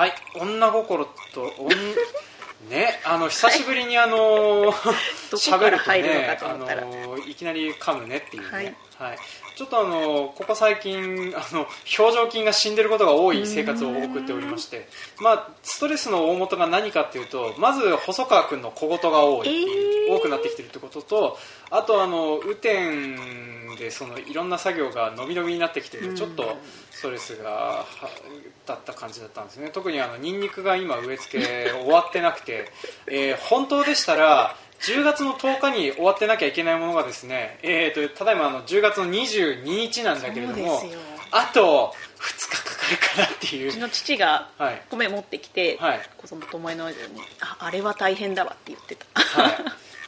はい女心とねあの久しぶりにあの 喋るとねあのいきなり噛むねっていうね、はい、はい、ちょっとあのここ最近あの表情筋が死んでることが多い生活を送っておりまして、まあ、ストレスの大元が何かっていうとまず細川君の小言が多いえー、多くなってきてるってこととあとあの雨天でそのいろんな作業が伸び伸びになってきてちょっとストレスがだった感じだったんですね。特にあのニンニクが今植え付け終わってなくて、えー、本当でしたら10月の10日に終わってなきゃいけないものがですね、えーと、ただいまあの10月の22日なんだけれどもあと2日かかるかなっていう。うちの父が米持ってきて、はい、子供と思いの間にああれは大変だわって言ってた、はい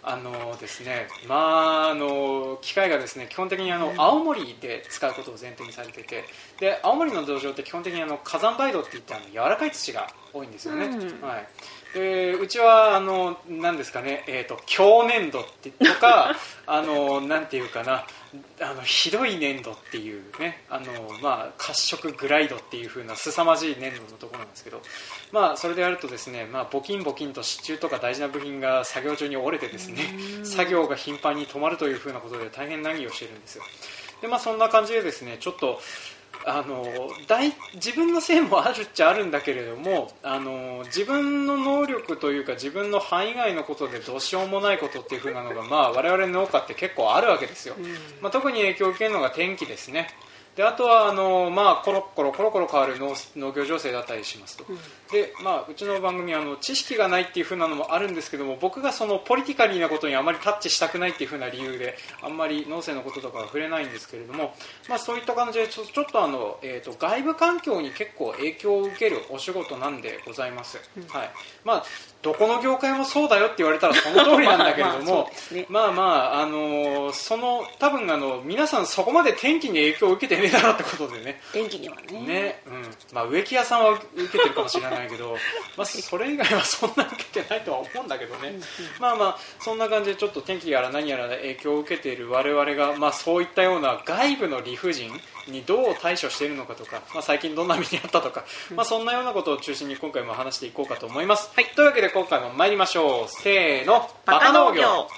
あのですね、まあ、あの機械がですね基本的にあの青森で使うことを前提にされていてで青森の土壌って基本的にあの火山灰土っていってあの柔らかい土が多いんですよね、うん、はい、でうちはあのなんですかね、えーと、強粘土ってとかあのなんていうかなあのひどい粘土っていうねあの、まあ、褐色グライドっていう風な凄まじい粘土のところなんですけど、まあ、それでやるとですね、まあ、ボキンボキンと支柱とか大事な部品が作業中に折れてですね作業が頻繁に止まるという風なことで大変難儀をしているんですよ。で、まあ、そんな感じでですねちょっとあの大自分のせいもあるっちゃあるんだけれどもあの自分の能力というか自分の範囲外のことでどうしようもないことっていう風なのが、まあ、我々農家って結構あるわけですよ、うん、まあ、特に影響を受けるのが天気ですねであとはあの、まあ、コロコロコロコロ変わる農農業情勢だったりしますと、うん、でまあ、うちの番組はあの知識がないっていう風なのもあるんですけども僕がそのポリティカリーなことにあまりタッチしたくないっていう風な理由であんまり農政のこととかは触れないんですけれども、まあ、そういった感じでちょちょっとあの、えーと、外部環境に結構影響を受けるお仕事なんでございます、うん、はい。まあ、どこの業界もそうだよって言われたらその通りなんだけれども まあまあ、あのその多分あの皆さんそこまで天気に影響を受けてねえだろうってことでね。天気にはね。ね、うん。まあ、植木屋さんは受けてるかもしれないけど、まあ、それ以外はそんな受けてないとは思うんだけどね。まあまあそんな感じでちょっと天気やら何やら影響を受けている我々が、まあ、そういったような外部の理不尽にどう対処しているのかとか、まあ、最近どんな目にあったとか、まあ、そんなようなことを中心に今回も話していこうかと思います、はい、というわけで今回も参りましょう。せーの。バカ農業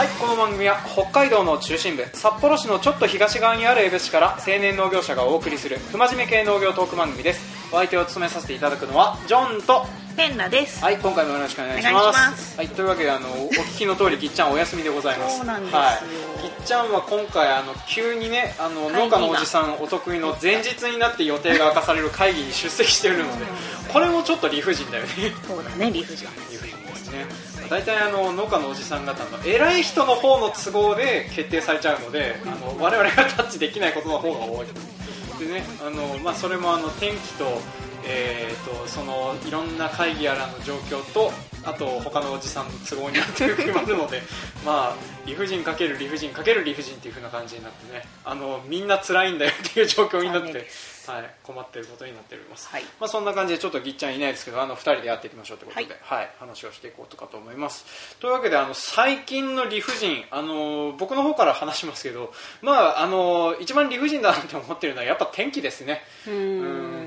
はいこの番組は北海道の中心部札幌市のちょっと東側にある江別市から青年農業者がお送りする不真面目系農業トーク番組です。お相手を務めさせていただくのはジョンとペンナです。はい今回もよろしくお願いします。はいというわけであのお聞きの通りぎっちゃんお休みでございます。そうなんですはい、ぎっちゃんは今回あの急にねあの農家のおじさんお得意の前日になって予定が明かされる会議に出席しているのでこれもちょっと理不尽だよね。そうだね理不尽。理不尽ですね大体あの農家のおじさん方の偉い人の方の都合で決定されちゃうのであの我々がタッチできないことの方が多い。でねあの、まあ、それもあの天気と,、えーと、そのいろんな会議やらの状況とあと他のおじさんの都合によって決まるので まあ理不尽かける理不尽かける理不尽っていう風な感じになってね。あのみんな辛いんだよっていう状況になって。はい、困っていることになっております、はい、まあ、そんな感じでちょっとぎっちゃんいないですけどあの2人でやっていきましょうということで、はい、はい、話をしていこうとかと思います。というわけであの最近の理不尽あの僕の方から話しますけど、まあ、あの一番理不尽だなって思ってるのはやっぱ天気ですね。うん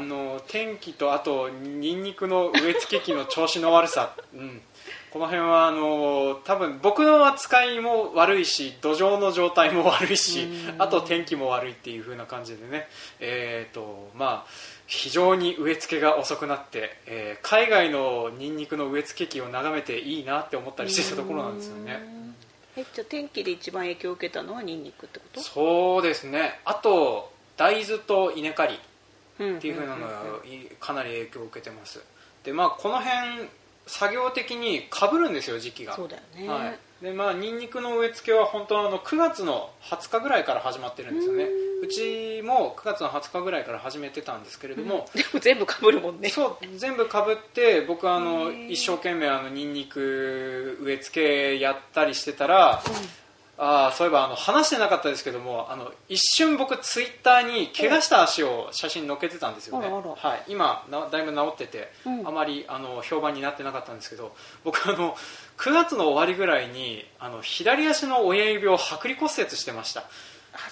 あの天気とあとニンニクの植え付け機の調子の悪さ、うん、この辺はあの多分僕の扱いも悪いし土壌の状態も悪いしあと天気も悪いっていう風な感じでね、えーとまあ、非常に植え付けが遅くなって、えー、海外のニンニクの植え付け機を眺めていいなって思ったりしてたところなんですよね。えじゃあ天気で一番影響を受けたのはニンニクってこと？そうですね。あと大豆と稲刈りっていう風なのがかなり影響を受けてます。でまあこの辺作業的にかぶるんですよ時期が。そうだよね、はい。でまあニンニクの植え付けは本当はあの9月の20日ぐらいから始まってるんですよね。うちも9月の20日ぐらいから始めてたんですけれども、うん、でも全部かぶるもんね。そう全部かぶって僕はあの一生懸命あのニンニク植え付けやったりしてたら、うんあそういえばあの話してなかったですけどもあの一瞬僕ツイッターに怪我した足を写真載っけてたんですよね、はい、今だいぶ治ってて、うん、あまりあの評判になってなかったんですけど僕あの9月の終わりぐらいにあの左足の親指を剥離骨折してました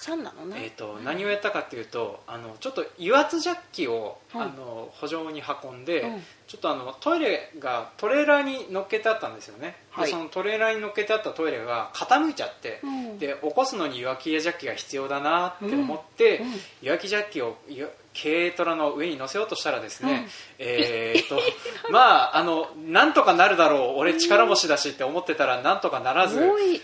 挟んだのね、えーと、何をやったかというとあのちょっと油圧ジャッキを、あの補助に運んで、うん、ちょっとあのトイレがトレーラーに乗っけてあったんですよね、はい、そのトレーラーに乗っけてあったトイレが傾いちゃって、うん、で起こすのに油圧ジャッキが必要だなって思って、油圧ジャッキを軽トラの上に乗せようとしたらですね、うん、えー、っ とまああのなんとかなるだろう俺力持ちだしって思ってたらなんとかならず。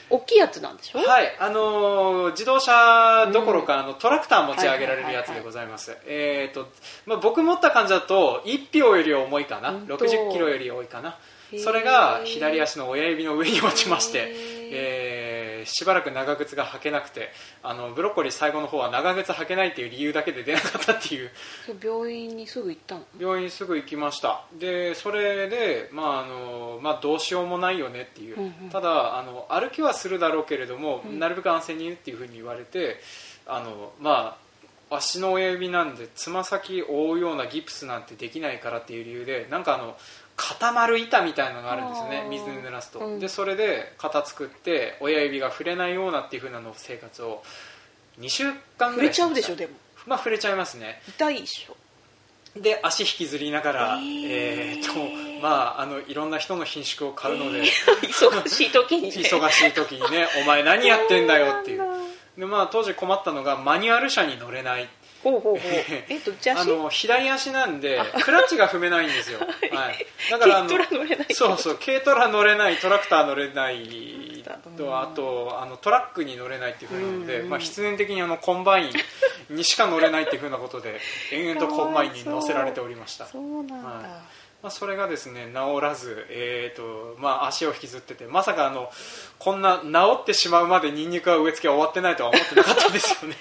大きいやつなんでしょ？はいあの自動車どころか、うん、あのトラクター持ち上げられるやつでございます、えー、っと、まあ、僕持った感じだと1票より重いかな。60キロより多いかなそれが左足の親指の上に落ちまして、えー、しばらく長靴が履けなくてあのブロッコリー最後の方は長靴履けないっていう理由だけで出なかったっていう。病院にすぐ行ったの？病院すぐ行きました。でそれで、まああのまあ、どうしようもないよねっていう、うんうん、ただあの歩きはするだろうけれども、うん、なるべく安静にっていうふうに言われてあのまあ足の親指なんでつま先を覆うようなギプスなんてできないからっていう理由でなんかあの固まる板みたいなのがあるんですよね水に濡らすと、うん、でそれで型作って親指が触れないようなっていうふうなの生活を2週間ぐらい触れちゃうでしょでも。まあ触れちゃいますね。痛いでしょ。で足引きずりながら、えー、えー、とまああのいろんな人の品種を買うので、えー、忙しい時に、ね、忙しい時にねお前何やってんだよっていう。で、まあ、当時困ったのがマニュアル車に乗れないほうほうほう。えどっち足あの左足なんでクラッチが踏めないんですよ、はい、だからあの軽トラ乗れない。そうそう軽トラ乗れないトラクター乗れないとあとあのトラックに乗れないっていうふうなので、まあ、必然的にあのコンバインにしか乗れないっていうふうなことで 延々とコンバインに乗せられておりました。そうなんだ、はい。まあ、それがですね治らず、えーとまあ、足を引きずっててまさかあのこんな治ってしまうまでニンニクは植え付けは終わってないとは思ってなかったですよね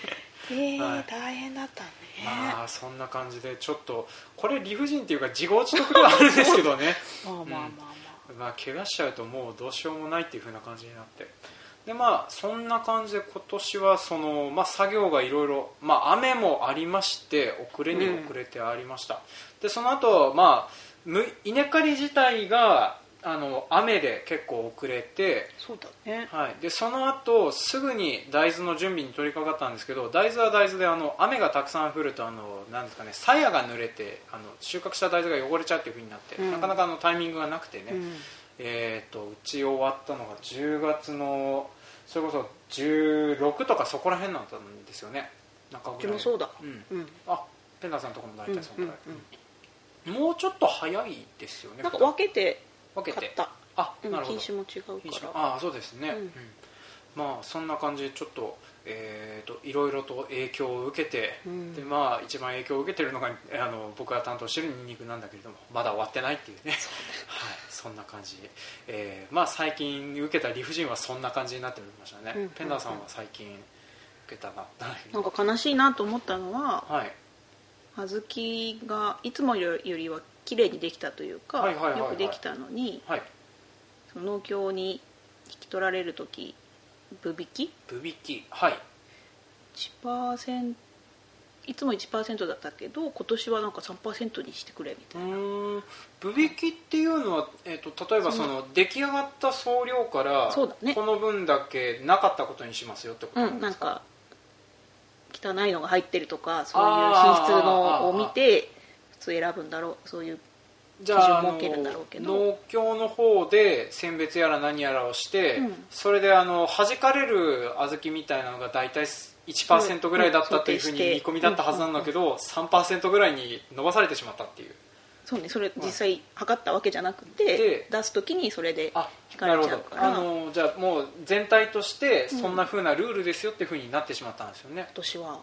えー、はい、大変だったね。まあそんな感じでちょっとこれ理不尽っていうか自業自得ではあるんですけどね。まあまあまあまあ、まあ怪我しちゃうともうどうしようもないっていう風な感じになって。でまあそんな感じで今年はその、まあ、作業がいろいろ雨もありまして遅れに遅れてありました、うん、でその後まあ稲刈り自体があの雨で結構遅れてそうだね、はい、でその後すぐに大豆の準備に取り掛かったんですけど大豆は大豆であの雨がたくさん降るとあのなんですかね鞘が濡れてあの収穫した大豆が汚れちゃうっていうふうになって、うん、なかなかのタイミングがなくてね、うん、えーと、うち終わったのが10月のそれこそ16とかそこら辺なんですよね。中ぐらい。もそうだ、うん、うん、あペンダーさんのところも大体そのぐらい、もうちょっと早いですよね。なんか分けて分けて？あ、なるほど。品種も違うから。あそうですね、うん、まあそんな感じでちょっとえーと、いろいろと影響を受けて、うん、でまあ、一番影響を受けてるのがあの僕が担当しているニンニクなんだけれどもまだ終わってないっていうね。はい、そんな感じ、えーまあ、最近受けた理不尽はそんな感じになっておりましたね、うん、ペンダーさんは最近受けたななんか悲しいなと思ったのは、はい、小豆がいつもよりは綺麗にできたというか、よくできたのに、はい、その農協に引き取られる時ブ引き？ブ引きはい1%いつも1%だったけど今年はなんか3%にしてくれみたいな。ブ引きっていうのは、えーと、例えばその出来上がった総量からそうだ、ね、この分だけなかったことにしますよってことなんですか、うん、なんか汚いのが入ってるとかそういう品質のを見て普通選ぶんだろうそういう基準を設けるんだろうけど。農協の方で選別やら何やらをして、うん、それであの弾かれる小豆みたいなのが大体1%ぐらいだったというふうに見込みだったはずなんだけど、3%ぐらいに伸ばされてしまったっていう。そうね。それ実際測ったわけじゃなくて、出す時にそれで引かれちゃうから。あのじゃあもう全体としてそんなふうなルールですよっていうふうになってしまったんですよね、今年は。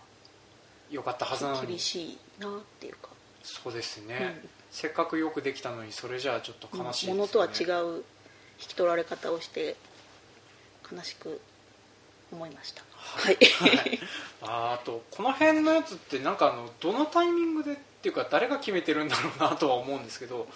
よかったはずなのに。厳しいなっていうかそうですね、うん、せっかくよくできたのにそれじゃあちょっと悲しいものとは違う引き取られ方をして悲しく思いました。はい、はい、ああとこの辺のやつってなんかあのどのタイミングでっていうか誰が決めてるんだろうなとは思うんですけど。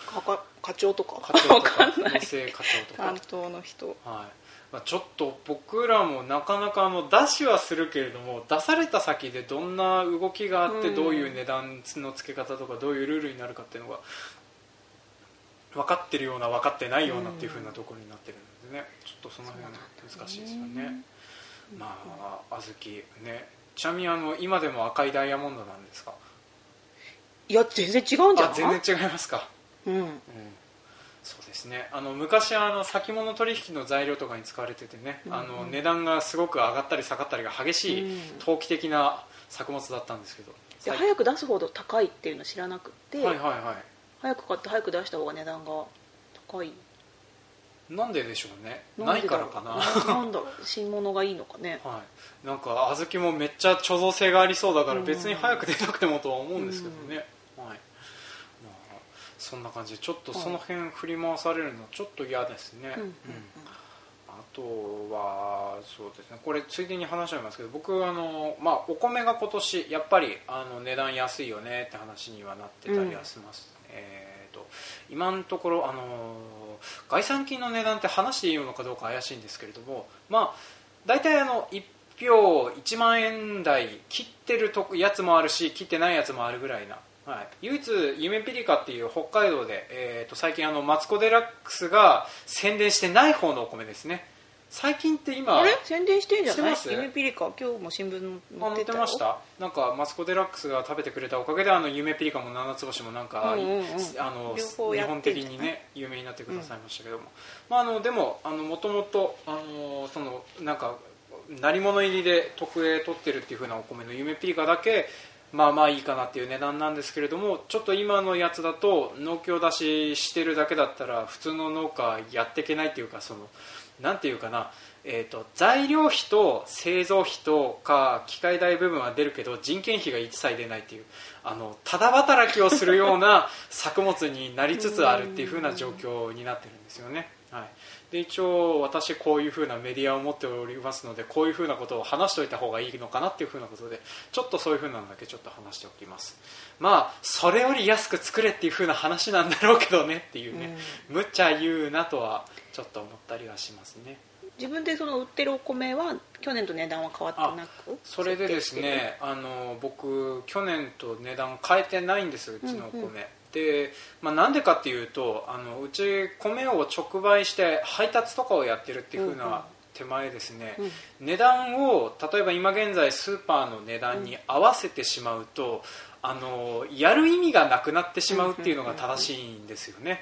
課長とか。課長とか。女性課長とか。担当の人。はいまあ、ちょっと僕らもなかなかあの出しはするけれども出された先でどんな動きがあってどういう値段の付け方とかどういうルールになるかっていうのが分かってるような分かってないようなっていうふうなところになってるのでね。ちょっとその辺は難しいですよね。まあ小豆ね。ちなみにあの今でも赤いダイヤモンドなんですか？いや全然違うんじゃない？全然違いますか。うん、うんそうですね。あの昔あの先物取引の材料とかに使われててね、うん。うん、あの値段がすごく上がったり下がったりが激しい投機的な作物だったんですけど、うん、早く出すほど高いっていうの知らなくて、はいはいはい、早く買って早く出した方が値段が高い。なんででしょうね。ないからかな。なんだろう。新物がいいのかね、はい、なんか小豆もめっちゃ貯蔵性がありそうだから別に早く出なくてもとは思うんですけどね、そんな感じでちょっとその辺振り回されるのちょっと嫌ですね、うん、うん、あとはそうですね。これついでに話しちゃいますけど僕あの、まあ、お米が今年やっぱりあの値段安いよねって話にはなってたりはします、うん、えーと、今のところあの概算金の値段って話していいのかどうか怪しいんですけれどもまあ大体あの1票1万円台切ってるとやつもあるし切ってないやつもあるぐらいなはい、唯一夢ピリカっていう北海道で、えー、と最近あのマツコ・デラックスが宣伝してない方のお米ですね。最近って今あれ？宣伝してんじゃない？夢ピリカ。今日も新聞載ってました？なんかマツコ・デラックスが食べてくれたおかげであの夢ピリカも七つ星もなんか、うんうんうん、あの日本的にね有名になってくださいましたけども、うん、まあ、あのでももともとそのなんか鳴り物入りで特 A 取ってるっていうふうなお米の夢ピリカだけまあまあいいかなっていう値段なんですけれどもちょっと今のやつだと農協出ししてるだけだったら普通の農家やっていけないっていうかそのなんていうかな、えーと、材料費と製造費とか機械代部分は出るけど人件費が一切出ないっていうあのただ働きをするような作物になりつつあるっていう風な状況になってるんですよね。はいで一応私こういうふうなメディアを持っておりますのでこういうふうなことを話しておいた方がいいのかなっていうふうなことでちょっとそういうふうなのだけちょっと話しておきます。まあそれより安く作れっていうふうな話なんだろうけどねっていうね、うん、無茶言うなとはちょっと思ったりはしますね。自分でその売ってるお米は去年と値段は変わってなくそれでですねあの僕去年と値段変えてないんですうちのお米、うんうんで、まあ、なんでかっていうとあのうち米を直売して配達とかをやってるっていうふうな手前ですね、うん。うん、値段を例えば今現在スーパーの値段に合わせてしまうと、あのやる意味がなくなってしまうっていうのが正しいんですよね。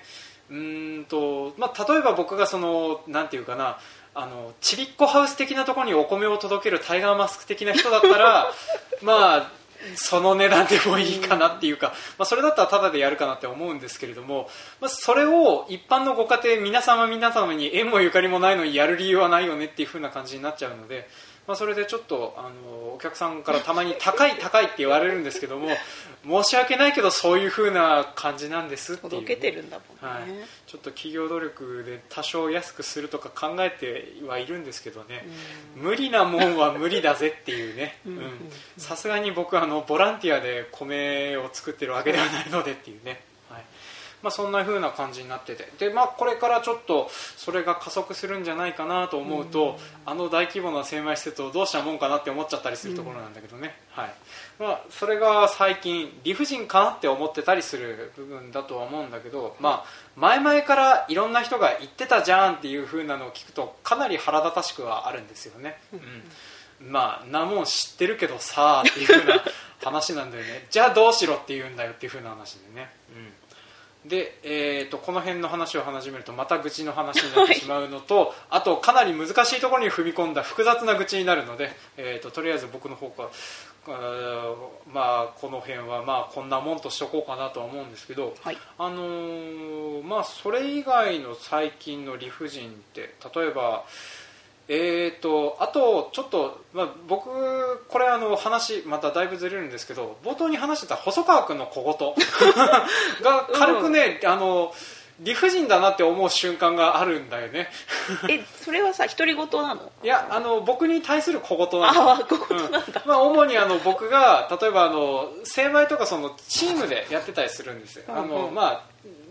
うんとまあ、例えば僕がそのなんていうかなあのちびっこハウス的なところにお米を届けるタイガーマスク的な人だったら まあその値段でもいいかなっていうか、まあ、それだったらタダでやるかなって思うんですけれども、まあ、それを一般のご家庭皆様皆様に縁もゆかりもないのにやる理由はないよねっていう風な感じになっちゃうので、まあ、それでちょっとあのお客さんからたまに高い高いって言われるんですけども 申し訳ないけどそういう風な感じなんですっていう、届けてるんだもんね、はい、ちょっと企業努力で多少安くするとか考えてはいるんですけどね、無理なもんは無理だぜっていうね。さすがに僕あのボランティアで米を作ってるわけではないのでっていうねまあ、そんな風な感じになってて。で、まあ、これからちょっとそれが加速するんじゃないかなと思うと、あの大規模な精米施設をどうしたもんかなって思っちゃったりするところなんだけどね、はい。まあ、それが最近理不尽かなって思ってたりする部分だとは思うんだけど、まあ、前々からいろんな人が言ってたじゃんっていう風なのを聞くとかなり腹立たしくはあるんですよね。うん。まあなもん知ってるけどさっていう風な話なんだよね。じゃあどうしろって言うんだよっていう風な話でね、うんで、えーと、この辺の話を始めるとまた愚痴の話になってしまうのと、はい、あとかなり難しいところに踏み込んだ複雑な愚痴になるので、えーと、とりあえず僕の方からあまあこの辺はまあこんなもんとしとこうかなとは思うんですけど、はい、あのー、まあそれ以外の最近の理不尽って例えばえーと、あとちょっと、まあ、僕これあの話まただいぶずれるんですけど冒頭に話してた細川君の小言 が軽くね、うん、あの理不尽だなって思う瞬間があるんだよね。えそれはさ独り言なの？いやあの僕に対する小言なんあ小言なんだ、うん、まあ、主にあの僕が例えばあの精米とかそのチームでやってたりするんですよ、あのまあ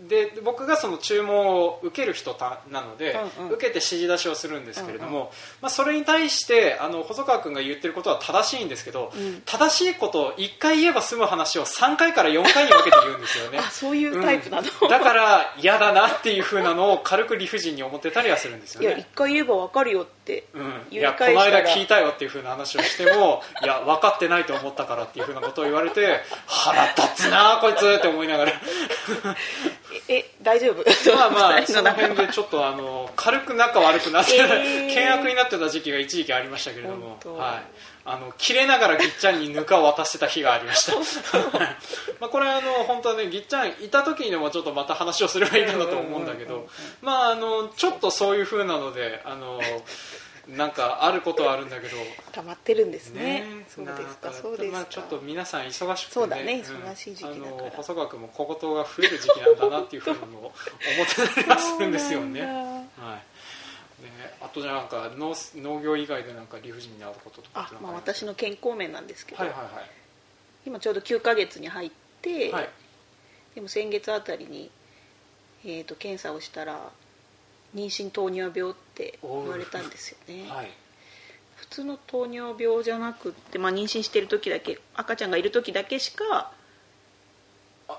で僕がその注文を受ける人なので、うんうん、受けて指示出しをするんですけれども、うんうん、まあ、それに対してあの細川君が言ってることは正しいんですけど、うん、正しいことを1回言えば済む話を3回から4回に分けて言うんですよね。そういうタイプなの、うん、だから嫌だなっていうふうなのを軽く理不尽に思ってたりはするんですよね。いや1回言えば分かるよってうん、いやこの間聞いたよっていうふうな話をしても いや分かってないと思ったからっていうふうなことを言われて腹立つなこいつって思いながら え大丈夫？まあまあ その辺でちょっとあの軽く仲悪くなって、えー、険悪になってた時期が一時期ありましたけれども、はい、あの切れながらぎっちゃんにぬかを渡してた日がありました。まあこれあの本当はねぎっちゃんいた時にでもちょっとまた話をすればいいかなと思うんだけどまああのちょっとそういうふうなのであのなんかあることはあるんだけど。溜まってるんですね。ね。そうですかそうですか、まあ、ちょっと皆さん忙しくて、ね、そうだね忙しい時期だから、うん、あの細川君も小言が増える時期なんだなっていうふうにも思ってたりはするんですよね。はい。ね、あとじゃなんか農農業以外でなんか理不尽になることとかあ、まあ、私の健康面なんですけど、はいはいはい、今ちょうど9か月に入って、はい、でも先月あたりに、えーと検査をしたら妊娠糖尿病って言われたんですよね、はい、普通の糖尿病じゃなくって、まあ、妊娠してる時だけ赤ちゃんがいる時だけしか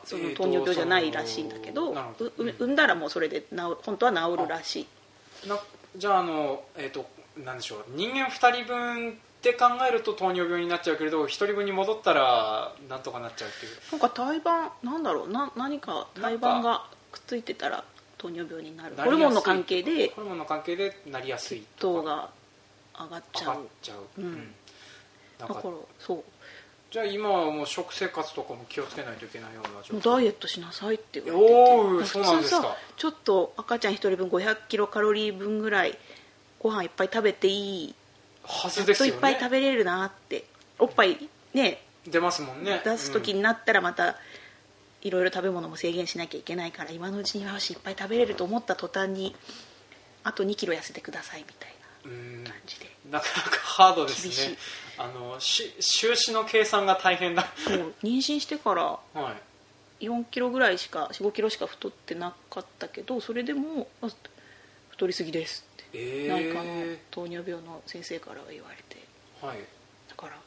その糖尿病じゃないらしいんだけど,、産んだらもうそれで治本当は治るらしい。なじゃああの、えーと、なんでしょう。人間2人分って考えると糖尿病になっちゃうけれど1人分に戻ったらなんとかなっちゃうっていう。なんか胎盤なんだろうな何か胎盤がくっついてたら糖尿病になる。ホルモンの関係でホルモンの関係でなりやすい糖が上がっちゃう。ちゃう、うん、だからそう。じゃあ今はもう食生活とかも気をつけないといけないような状況ダイエットしなさいって言われてて。おおそうなんですか。ちょっと赤ちゃん1人分500キロカロリー分ぐらいご飯いっぱい食べていい。はずですよね。いっぱい食べれるなって。おっぱいね出ますもんね。出す時になったらまた、いろいろ食べ物も制限しなきゃいけないから今のうちによしいっぱい食べれると思った途端にあと2キロ痩せてくださいみたいな感じで。なかなかハードですね。あの収支の計算が大変だそう。妊娠してから4キロぐらいしか45キロしか太ってなかったけどそれでも太りすぎですって、えー、内科の糖尿病の先生からは言われて、はい、だから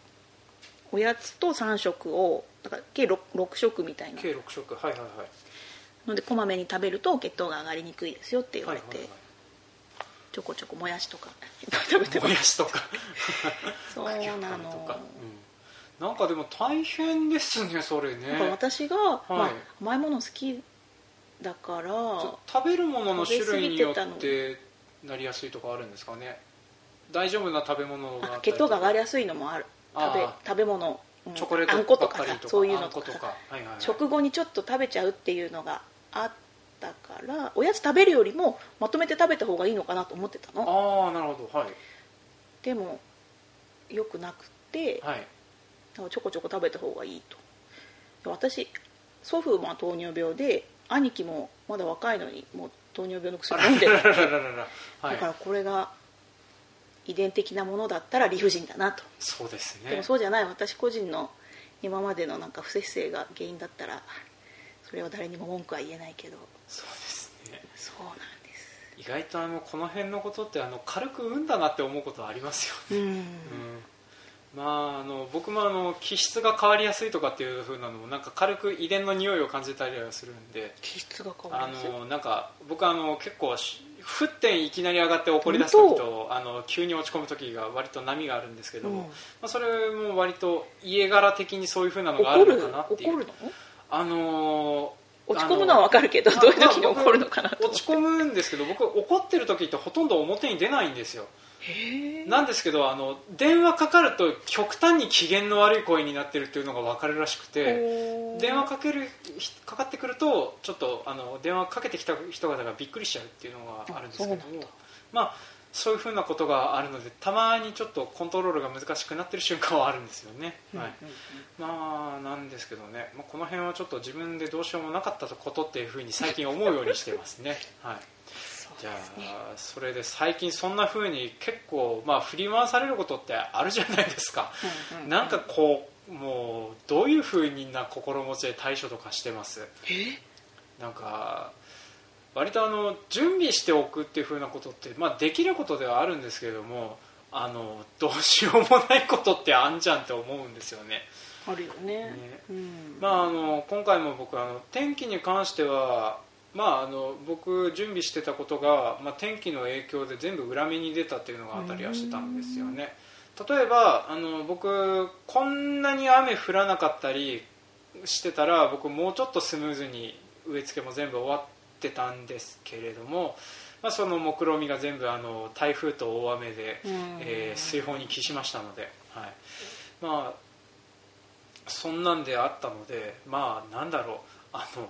おやつと3食をだから計 6, 6食みたいな。計6食はいはいはい。のでこまめに食べると血糖が上がりにくいですよって言われて、はいはいはい、ちょこちょこもやしとか。食べてもやし とか。そうなの。うん、なんかでも大変ですねそれね。私が、はい、まあ、甘いもの好きだから食べるものの種類によってなりやすいとかあるんですかね。大丈夫な食べ物が血糖が上がりやすいのもある。食べ食べ物、うん、チョコレートあんことかさそういうのとか食後にちょっと食べちゃうっていうのがあったからおやつ食べるよりもまとめて食べた方がいいのかなと思ってたの。ああなるほどはい。でもよくなくて、はい、ちょこちょこ食べた方がいいと。私祖父も糖尿病で兄貴もまだ若いのにもう糖尿病の薬飲んでる だからこれが遺伝的なものだったら理不尽だなと。そうですね。でもそうじゃない。私個人の今までのなんか不摂生が原因だったらそれは誰にも文句は言えないけど。そうですね。そうなんです。意外とあのこの辺のことってあの軽く産んだなって思うことはありますよね、うん、うん。まあ、あの僕もあの気質が変わりやすいとかっていうふうなのもなんか軽く遺伝の匂いを感じたりはするんで。気質が変わりやすい？あのなんか僕あの結構沸点いきなり上がって怒り出す時とあの急に落ち込む時が割と波があるんですけども、うん、まあ、それも割と家柄的にそういうふうなのがあるのかなっていう。あの落ち込むのは分かるけどどういう時に怒るのかな落ち込むんですけど僕怒ってる時ってほとんど表に出ないんですよなんですけどあの電話かかると極端に機嫌の悪い声になってるっていうのが分かるらしくて電話かけるかかってくるとちょっとあの電話かけてきた人方がびっくりしちゃうっていうのがあるんですけどもまあそういうふうなことがあるのでたまにちょっとコントロールが難しくなってる瞬間はあるんですよね、はい、まあなんですけどね、まあ、この辺はちょっと自分でどうしようもなかったことっていうふうに最近思うようにしてますね、はいじゃあそれで最近そんなふうに結構、まあ、振り回されることってあるじゃないですか、うんうんうん、なんかこうもうどういうふうにな心持ちで対処とかしてます？え？なんか割とあの準備しておくっていうふうなことって、まあ、できることではあるんですけれどもあのどうしようもないことってあんじゃんって思うんですよね。あるよね、ね。うん、まあ、あの今回も僕あの天気に関しては、まあ、あの僕準備してたことが、まあ、天気の影響で全部裏目に出たっていうのがあったりはしてたんですよね。例えばあの僕こんなに雨降らなかったりしてたら僕もうちょっとスムーズに植え付けも全部終わってたんですけれども、まあ、その目論見みが全部あの台風と大雨で、えー、水泡に帰しましたので、はい。まあ、そんなんであったのでまあなんだろう。あの、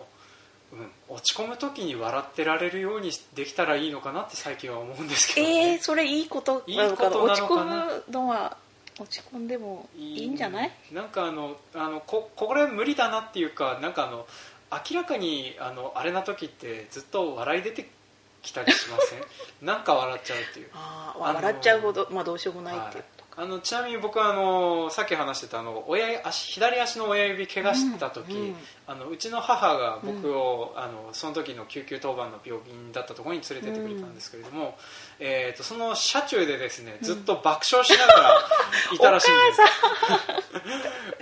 うん、落ち込む時に笑ってられるようにできたらいいのかなって最近は思うんですけど、ね、えー、それいいこといいこと落ち込むのは落ち込んでもいいんじゃない？なんかあのあのここれ無理だなっていうかなんかあの明らかにあのあれな時ってずっと笑い出てきたりしません？なんか笑っちゃうっていう。あ笑っちゃうほど、まあ、どうしようもないっていうあのちなみに僕はあのさっき話してたあの親足左足の親指怪我した時、うんうん、あのうちの母が僕を、うん、あのその時の救急当番の病院だったところに連れてってくれたんですけれども、うん、えーと、その車中でですねずっと爆笑しながら いたらしいんです、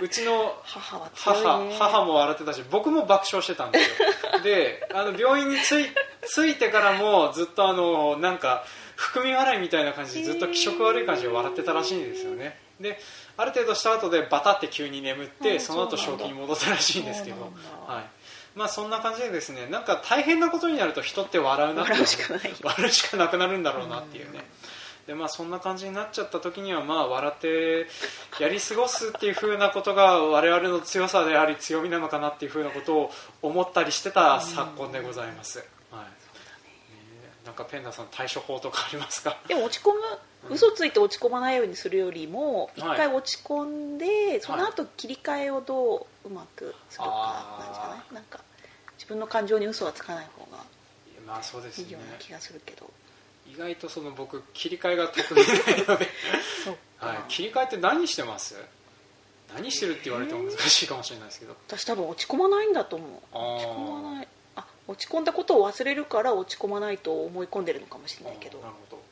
うちの母は、母母も笑ってたし僕も爆笑してたんですよ。であの病院に着い着いてからもずっとあのなんか含み笑いみたいな感じでずっと気色悪い感じで笑ってたらしいんですよね。である程度した後でバタって急に眠ってその後正気に戻ったらしいんですけど。はい。まあ、そんな感じでですねなんか大変なことになると人って笑うなって笑うしかない。笑うしかなくなるんだろうなっていうね、でまあ、そんな感じになっちゃった時にはまあ笑ってやり過ごすっていうふうなことが我々の強さであり強みなのかなっていうふうなことを思ったりしてた昨今でございます、なんかペンダさん対処法とかありますか？でも落ち込む嘘ついて落ち込まないようにするよりも一回落ち込んで、はい、その後切り替えをどううまくするかなんじゃないな。んか自分の感情に嘘はつかない方がまあそうです、ね、いいような気がするけど。意外とその僕切り替えが得意ないので。はい、切り替えって何してます？何してるって言われても難しいかもしれないですけど。私多分落ち込まないんだと思う。落ち込まない落ち込んだことを忘れるから落ち込まないと思い込んでるのかもしれないけど。なるほど、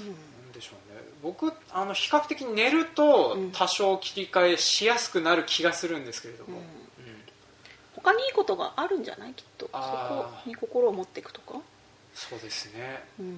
うん、でしょうね。僕あの比較的寝ると多少切り替えしやすくなる気がするんですけれども、うん。うん、他にいいことがあるんじゃない？きっと。そこに心を持っていくとか？そうですね。うん、うん。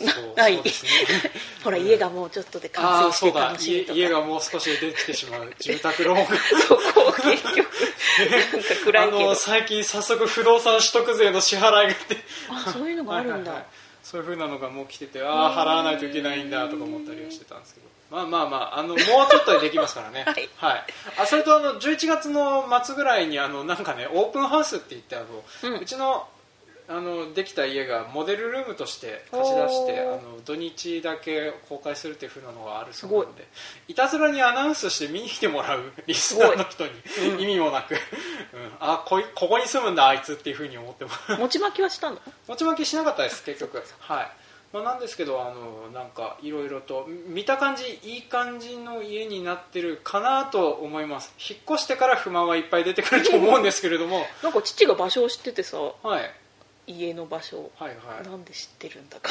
ない、ね、ほら家がもうちょっとで完成して楽しいとか。家がもう少しできてしまう。住宅ローンが。そこ結局。なんか暗いけど。最近早速不動産取得税の支払いがって。あそういうのがあるんだ、はいはいはい、そういうふうなのがもう来ててああ払わないといけないんだとか思ったりはしてたんですけど。まあまあまああのもうちょっとでできますからね。はい、はい、あそれとあの11月の末ぐらいにあのなんかねオープンハウスって言ってあの、うん、うちのあのできた家がモデルルームとして貸し出してあの土日だけ公開するっていうふうなのがあるそうなのでい。たずらにアナウンスして見に来てもらう リスナーの人に、意味もなく、うん、あこここに住むんだあいつっていうふうに思っても。餅巻きはしたの？餅巻きしなかったです結局。はい。まあ、なんですけどあのなんかいろいろと見た感じいい感じの家になってるかなと思います。引っ越してから不満はいっぱい出てくると思うんですけれども。なんか父が場所を知っててさ、はい、家の場所、はいはい、なんで知ってるんだか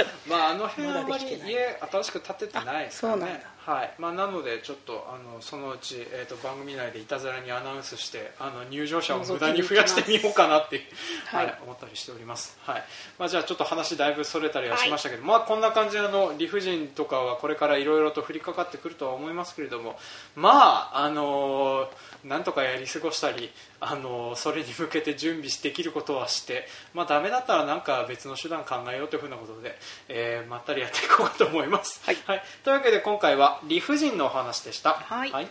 まああの辺はあまり家新しく建ててないですからねはい。まあ、なのでちょっとあのそのうち、えーと、番組内でいたずらにアナウンスしてあの入場者を無駄に増やしてみようかなってはい、思ったりしております、はい。まあ、じゃあちょっと話だいぶそれたりはしましたけど、はい、まあ、こんな感じであの理不尽とかはこれからいろいろと降りかかってくるとは思いますけれどもまああのー、なんとかやり過ごしたり、あのー、それに向けて準備できることはして、まあ、ダメだったらなんか別の手段考えようというふうなことで、えー、まったりやっていこうかと思います、はい、はい、というわけで今回は理不尽のお話でした。はい、はい。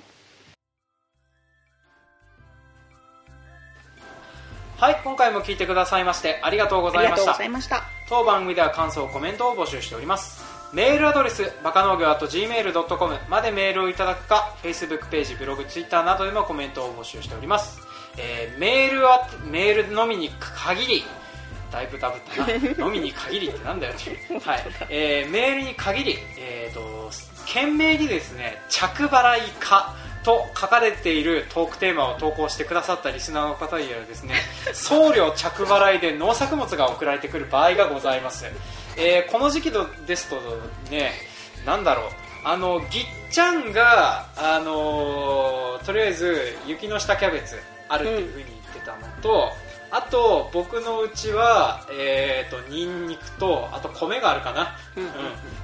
はい、今回も聞いてくださいましてありがとうございました。した。当番組では感想コメントを募集しております。メールアドレスバカ農業 .gmail.com までメールをいただくか Facebook ページブログツイッターなどでもコメントを募集しております、えー、メールはメールのみに限りだいぶダブったな。飲みに限りってなんだよっていう、はい。えー、メールに限り、えーと、懸命にですね着払いかと書かれているトークテーマを投稿してくださったリスナーの方にはですね 送料着払いで農作物が送られてくる場合がございます、えー、この時期ですとねなんだろう。あのぎっちゃんが、あのー、とりあえず雪の下キャベツあるっていうふうに言ってたのと、あと僕のうちは、えーと、ニンニクとあと米があるかな、うんうん、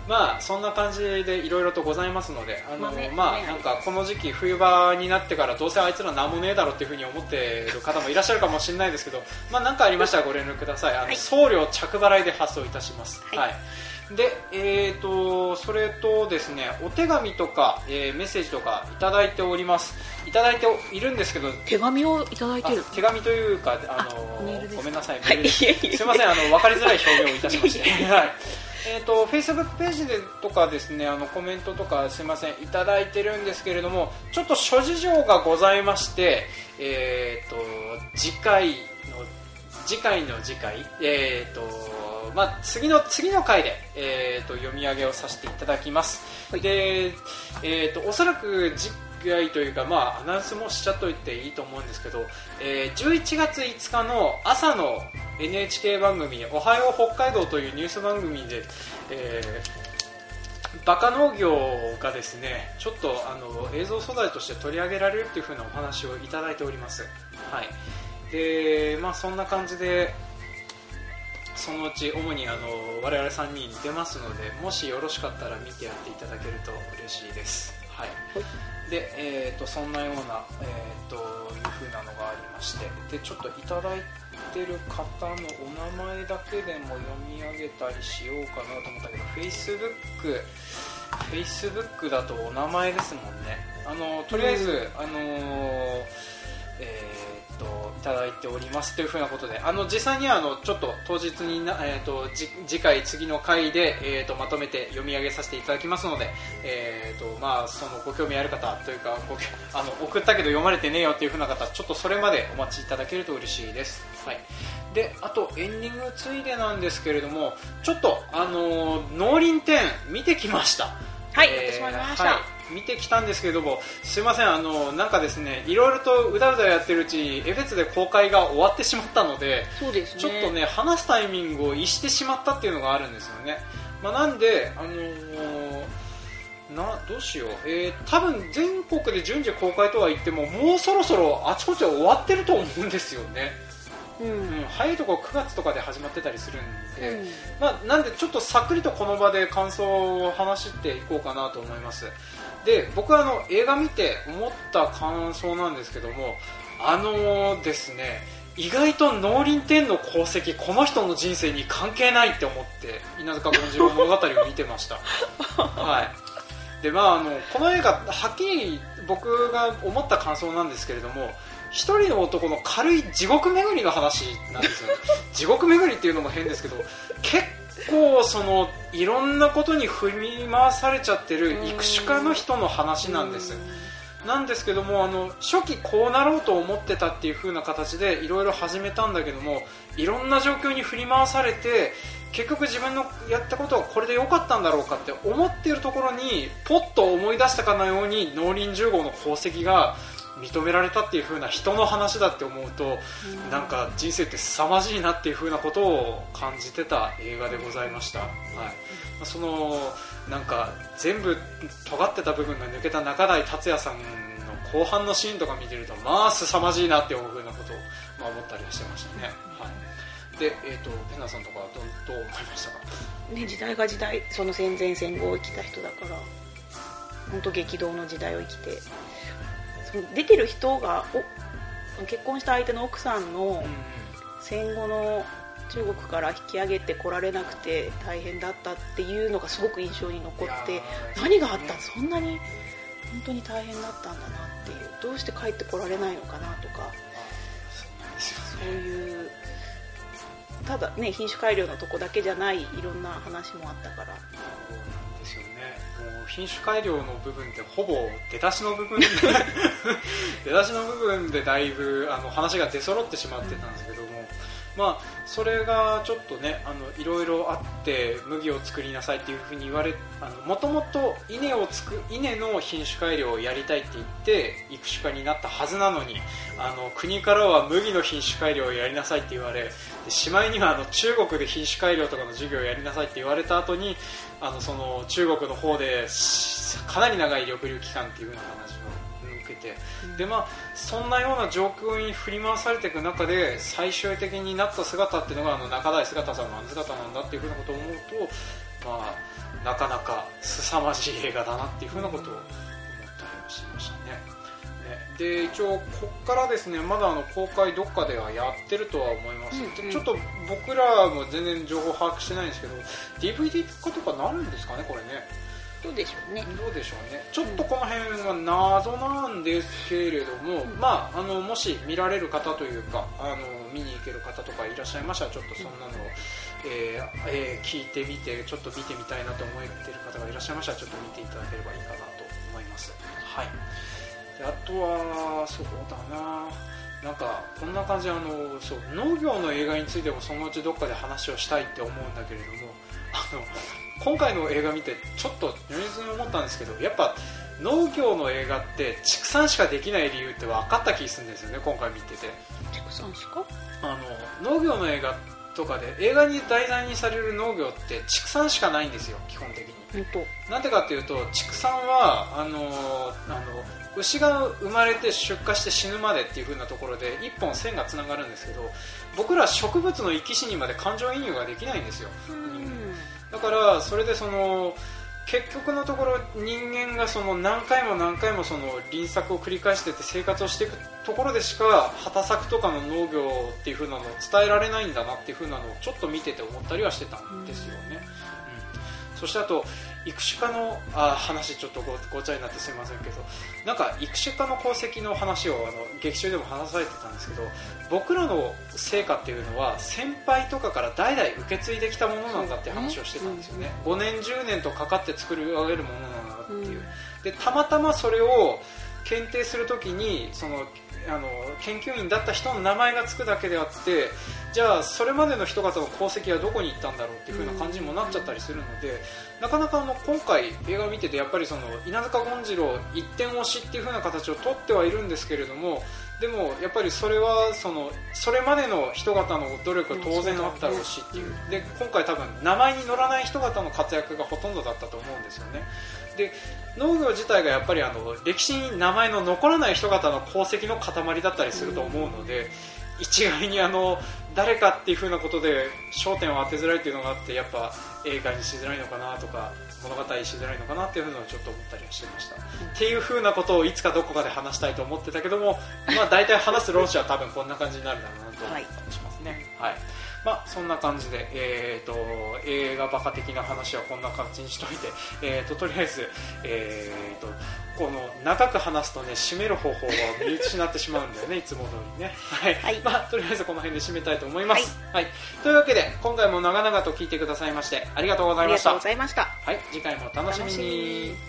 まあそんな感じでいろいろとございますのであの、まあなんかこの時期冬場になってからどうせあいつら何もねえだろうっていうふうに思っている方もいらっしゃるかもしれないですけどまあ何かありましたらご連絡ください。あの、はい、送料着払いで発送いたします、はい、はいで、えーと、それとですねお手紙とか、えー、メッセージとかいただいております。いただいているんですけど手紙をいただいてる手紙というかあのごめんなさい、はい、す。みませんあの分かりづらい表現をいたしまして。はい。えーと、フェイスブックページでとかですねあのコメントとかすみませんいただいてるんですけれどもちょっと諸事情がございまして、えーと、次回の次回の次回えっ、ー、とまあ、次の次の回で、えーと、読み上げをさせていただきます、はい、で、えーと、おそらく次回というか、まあ、アナウンスもしちゃっといていいと思うんですけど、えー、11月5日の朝の NHK 番組「おはよう北海道」というニュース番組で、えー、バカ農業がですねちょっとあの映像素材として取り上げられるというふうなお話をいただいております、はい。でまあ、そんな感じでそのうち主にあの我々3人出ますのでもしよろしかったら見てやっていただけると嬉しいです。はい、で、えーと、そんなような、えーと、いう風なのがありましてでちょっといただいてる方のお名前だけでも読み上げたりしようかなと思ったけど Facebook, Facebook だとお名前ですもんね。あのとりあえず、あのー、えーといただいておりますというふうなことであの実際にはあのちょっと当日にな、えーと、次回次の回で、えーと、まとめて読み上げさせていただきますので、えーとまあ、そのご興味ある方というかごあの送ったけど読まれてねえよというふうな方ちょっとそれまでお待ちいただけると嬉しいです。はい。であとエンディングついでなんですけれどもちょっとあの農林展見てきました。はい、えー、私も見ました、はい見てきたんですけれどもすいませんあのなんかですねいろいろとうだうだやってるうちにエフェツで公開が終わってしまったのでそうです、ね、ちょっとね話すタイミングを逸してしまったっていうのがあるんですよね、まあ、なんであのーなどうしよう、えー、多分全国で順次公開とは言ってももうそろそろあちこちは終わってると思うんですよね。うん、うん、早いところ9月とかで始まってたりするんで、うん、まあ、なんでちょっとさっくりとこの場で感想を話していこうかなと思います。で僕はあの映画見て思った感想なんですけどもあのですね意外と農林天の功績この人の人生に関係ないって思って稲塚権次郎物語を見てました。はい。でまああのこの映画はっきり僕が思った感想なんですけれども一人の男の軽い地獄巡りの話なんですよ地獄巡りっていうのも変ですけど結構そのいろんなことに振り回されちゃってる育種家の人の話なんです。なんですけどもあの初期こうなろうと思ってたっていう風な形でいろいろ始めたんだけどもいろんな状況に振り回されて結局自分のやったことはこれで良かったんだろうかって思っているところにポッと思い出したかのように農林10号の功績が認められたっていう風な人の話だって思うと、うん、なんか人生って凄まじいなっていう風なことを感じてた映画でございました、はい、そのなんか全部尖ってた部分が抜けた中台達也さんの後半のシーンとか見てるとまあ凄まじいなっていう風なことを、まあ、思ったりしてましたね、はい、で、えーと、ペナさんとかどどう思いましたか、ね、時代が時代その戦前戦後を生きた人だから本当激動の時代を生きて出てる人がお結婚した相手の奥さんの戦後の中国から引き上げてこられなくて大変だったっていうのがすごく印象に残って何があった？そんなに本当に大変だったんだなっていう。どうして帰ってこられないのかなとか。そういうただね品種改良のとこだけじゃないいろんな話もあったから。品種改良の部分ってほぼ出だしの部分で 出だしの部分でだいぶあの話が出揃ってしまってたんですけども、まあ、それがちょっとねあのいろいろあって麦を作りなさいっていうふうに言われもともと稲をつく稲の品種改良をやりたいって言って育種家になったはずなのにあの国からは麦の品種改良をやりなさいって言われしまいにはあの中国で品種改良とかの授業をやりなさいって言われた後にあのその中国の方でかなり長い抑留期間っていうような話を受けて、でまあ、そんなような状況に振り回されていく中で最終的になった姿っていうのがあの中台姿さんのあの姿なんだっていうふうなことを思うと、まあ、なかなか凄まじい映画だなっていうふうなことを思ったりもしましたね。で一応ここからですねまだあの公開どっかではやってるとは思います、うんうん、ちょっと僕らも全然情報把握してないんですけど DVD 化とかなるんですかねこれね。どうでしょうね。どうでしょうね。ちょっとこの辺は謎なんですけれども、うん、まああのもし見られる方というかあの見に行ける方とかいらっしゃいましたらちょっとそんなのを、えーえー、聞いてみてちょっと見てみたいなと思っている方がいらっしゃいましたらちょっと見ていただければいいかなと思います。はいあとはそうだな。なんかこんな感じあのそう農業の映画についてもそのうちどっかで話をしたいって思うんだけれどもあの今回の映画見てちょっと如実に思ったんですけどやっぱ農業の映画って畜産しかできない理由って分かった気するんですよね今回見てて。畜産しか？あの農業の映画とかで映画に題材にされる農業って畜産しかないんですよ基本的に。なんでかっていうと畜産はあのあの牛が生まれて出荷して死ぬまでっていう風なところで1本線がつながるんですけど僕ら植物の生き死にまで感情移入ができないんですよ、だからそれでその結局のところ人間がその何回も何回もその輪作を繰り返してて生活をしていくところでしか畑作とかの農業っていう風なのを伝えられないんだなっていう風なのをちょっと見てて思ったりはしてたんですよね、うん、そしてあと育種家のあ話ちょっとごごちゃになってすみませんけどなんか育種家の功績の話をあの劇中でも話されてたんですけど僕らの成果っていうのは先輩とかから代々受け継いできたものなんだって話をしてたんですよね、5年10年とかかって作り上げるものなんだっていう、でたまたまそれを検定するときにそのあの研究員だった人の名前が付くだけであってじゃあそれまでの人方の功績はどこに行ったんだろうっていう風な感じにもなっちゃったりするのでなかなかあの今回映画を見ててやっぱりその稲塚権次郎一点押しっていう風な形をとってはいるんですけれどもでもやっぱりそれはそのそれまでの人方の努力は当然あったろうしっていう。で今回多分名前に載らない人方の活躍がほとんどだったと思うんですよね。で農業自体がやっぱりあの歴史に名前の残らない人方の功績の塊だったりすると思うので、一概にあの誰かっていう風なことで焦点を当てづらいっていうのがあってやっぱ映画にしづらいのかなとか物語しづらいのかなっていうのをちょっと思ったりはしてました、うん、っていう風なことをいつかどこかで話したいと思ってたけども、まあ、大体話す論旨は多分こんな感じになるだろうなと思ったりしますね、はい、はいまあ、そんな感じで、えーと、映画バカ的な話はこんな感じにしといて、えーと、とりあえず、えーと、この長く話すとね締める方法は見失ってしまうんだよね いつも通りね、はい、はい、まあ、とりあえずこの辺で締めたいと思います、はい、はい、というわけで今回も長々と聞いてくださいましてありがとうございました。ありがとうございました。はい。次回もお楽しみに